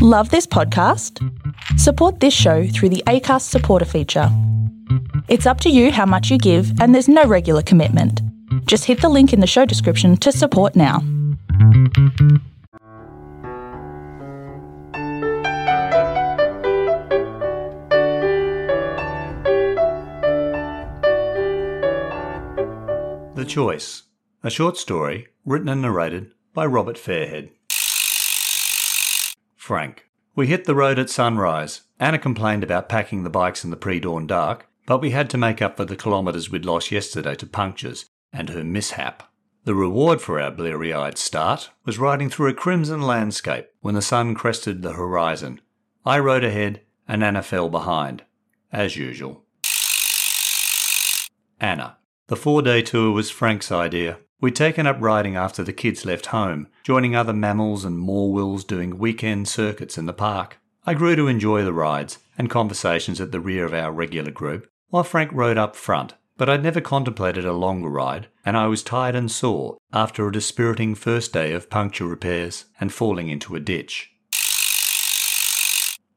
Love this podcast? Support this show through the ACAST supporter feature. It's up to you how much you give, and there's no regular commitment. Just hit the link in the show description to support now. The Choice, a short story written and narrated by Robert Fairhead. Frank. We hit the road at sunrise. Anna complained about packing the bikes in the pre dawn dark, but we had to make up for the kilometres we'd lost yesterday to punctures and her mishap. The reward for our bleary eyed start was riding through a crimson landscape when the sun crested the horizon. I rode ahead and Anna fell behind, as usual. Anna. The four day tour was Frank's idea. We'd taken up riding after the kids left home, joining other MAMILs and MAWILs doing weekend circuits in the park. I grew to enjoy the rides and conversations at the rear of our regular group, while Frank rode up front, but I'd never contemplated a longer ride, and I was tired and sore after a dispiriting first day of puncture repairs and falling into a ditch.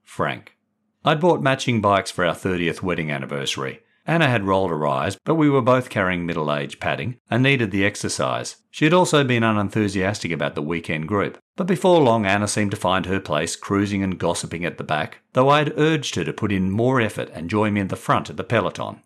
Frank. I'd bought matching bikes for our 30th wedding anniversary, Anna had rolled her eyes, but we were both carrying middle age padding and needed the exercise. She had also been unenthusiastic about the weekend group, but before long Anna seemed to find her place cruising and gossiping at the back, though I had urged her to put in more effort and join me in the front of the peloton.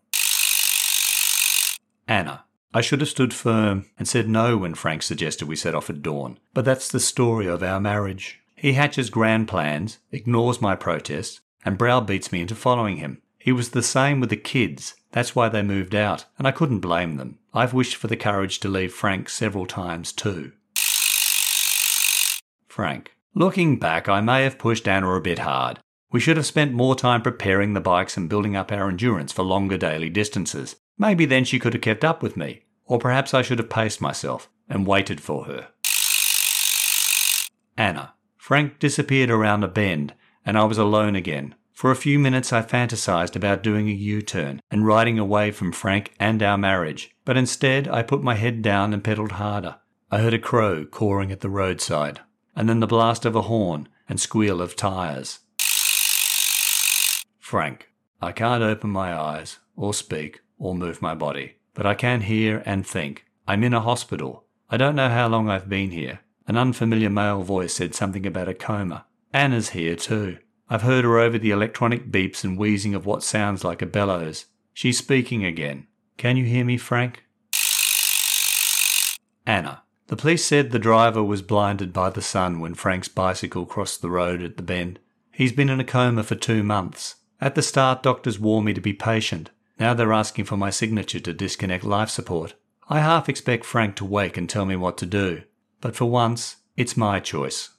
Anna. I should have stood firm and said no when Frank suggested we set off at dawn, but that's the story of our marriage. He hatches grand plans, ignores my protests, and browbeats me into following him. He was the same with the kids. That's why they moved out, and I couldn't blame them. I've wished for the courage to leave Frank several times too. Frank. Looking back, I may have pushed Anna a bit hard. We should have spent more time preparing the bikes and building up our endurance for longer daily distances. Maybe then she could have kept up with me. Or perhaps I should have paced myself and waited for her. Anna. Frank disappeared around a bend, and I was alone again. For a few minutes, I fantasized about doing a U turn and riding away from Frank and our marriage, but instead, I put my head down and pedaled harder. I heard a crow cawing at the roadside, and then the blast of a horn and squeal of tyres. Frank. I can't open my eyes, or speak, or move my body, but I can hear and think. I'm in a hospital. I don't know how long I've been here. An unfamiliar male voice said something about a coma. Anna's here too. I've heard her over the electronic beeps and wheezing of what sounds like a bellows. She's speaking again. Can you hear me, Frank? Anna. The police said the driver was blinded by the sun when Frank's bicycle crossed the road at the bend. He's been in a coma for two months. At the start, doctors warned me to be patient. Now they're asking for my signature to disconnect life support. I half expect Frank to wake and tell me what to do. But for once, it's my choice.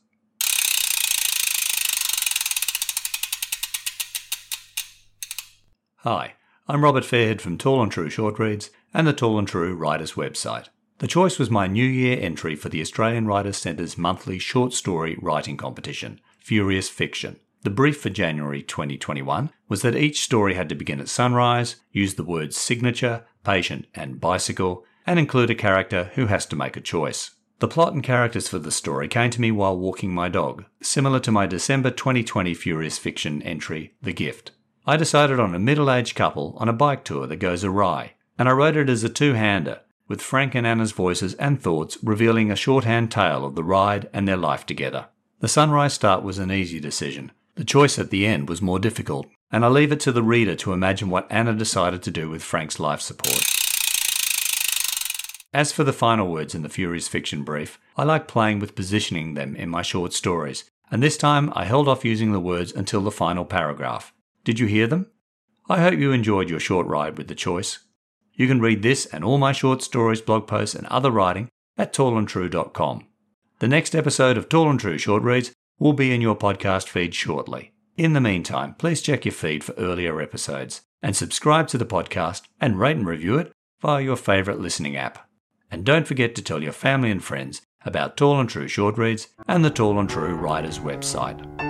Hi, I'm Robert Fairhead from Tall and True Short Reads and the Tall and True Writers website. The Choice was my New Year entry for the Australian Writers Centre's monthly short story writing competition, Furious Fiction. The brief for January 2021 was that each story had to begin at sunrise, use the words signature, patient, and bicycle, and include a character who has to make a choice. The plot and characters for the story came to me while walking my dog, similar to my December 2020 Furious Fiction entry, The Gift. I decided on a middle aged couple on a bike tour that goes awry, and I wrote it as a two hander, with Frank and Anna's voices and thoughts revealing a shorthand tale of the ride and their life together. The sunrise start was an easy decision. The choice at the end was more difficult, and I leave it to the reader to imagine what Anna decided to do with Frank's life support. As for the final words in the Furious fiction brief, I like playing with positioning them in my short stories, and this time I held off using the words until the final paragraph. Did you hear them? I hope you enjoyed your short ride with the choice. You can read this and all my short stories, blog posts, and other writing at tallandtrue.com. The next episode of Tall and True Short Reads will be in your podcast feed shortly. In the meantime, please check your feed for earlier episodes and subscribe to the podcast and rate and review it via your favourite listening app. And don't forget to tell your family and friends about Tall and True Short Reads and the Tall and True Writers website.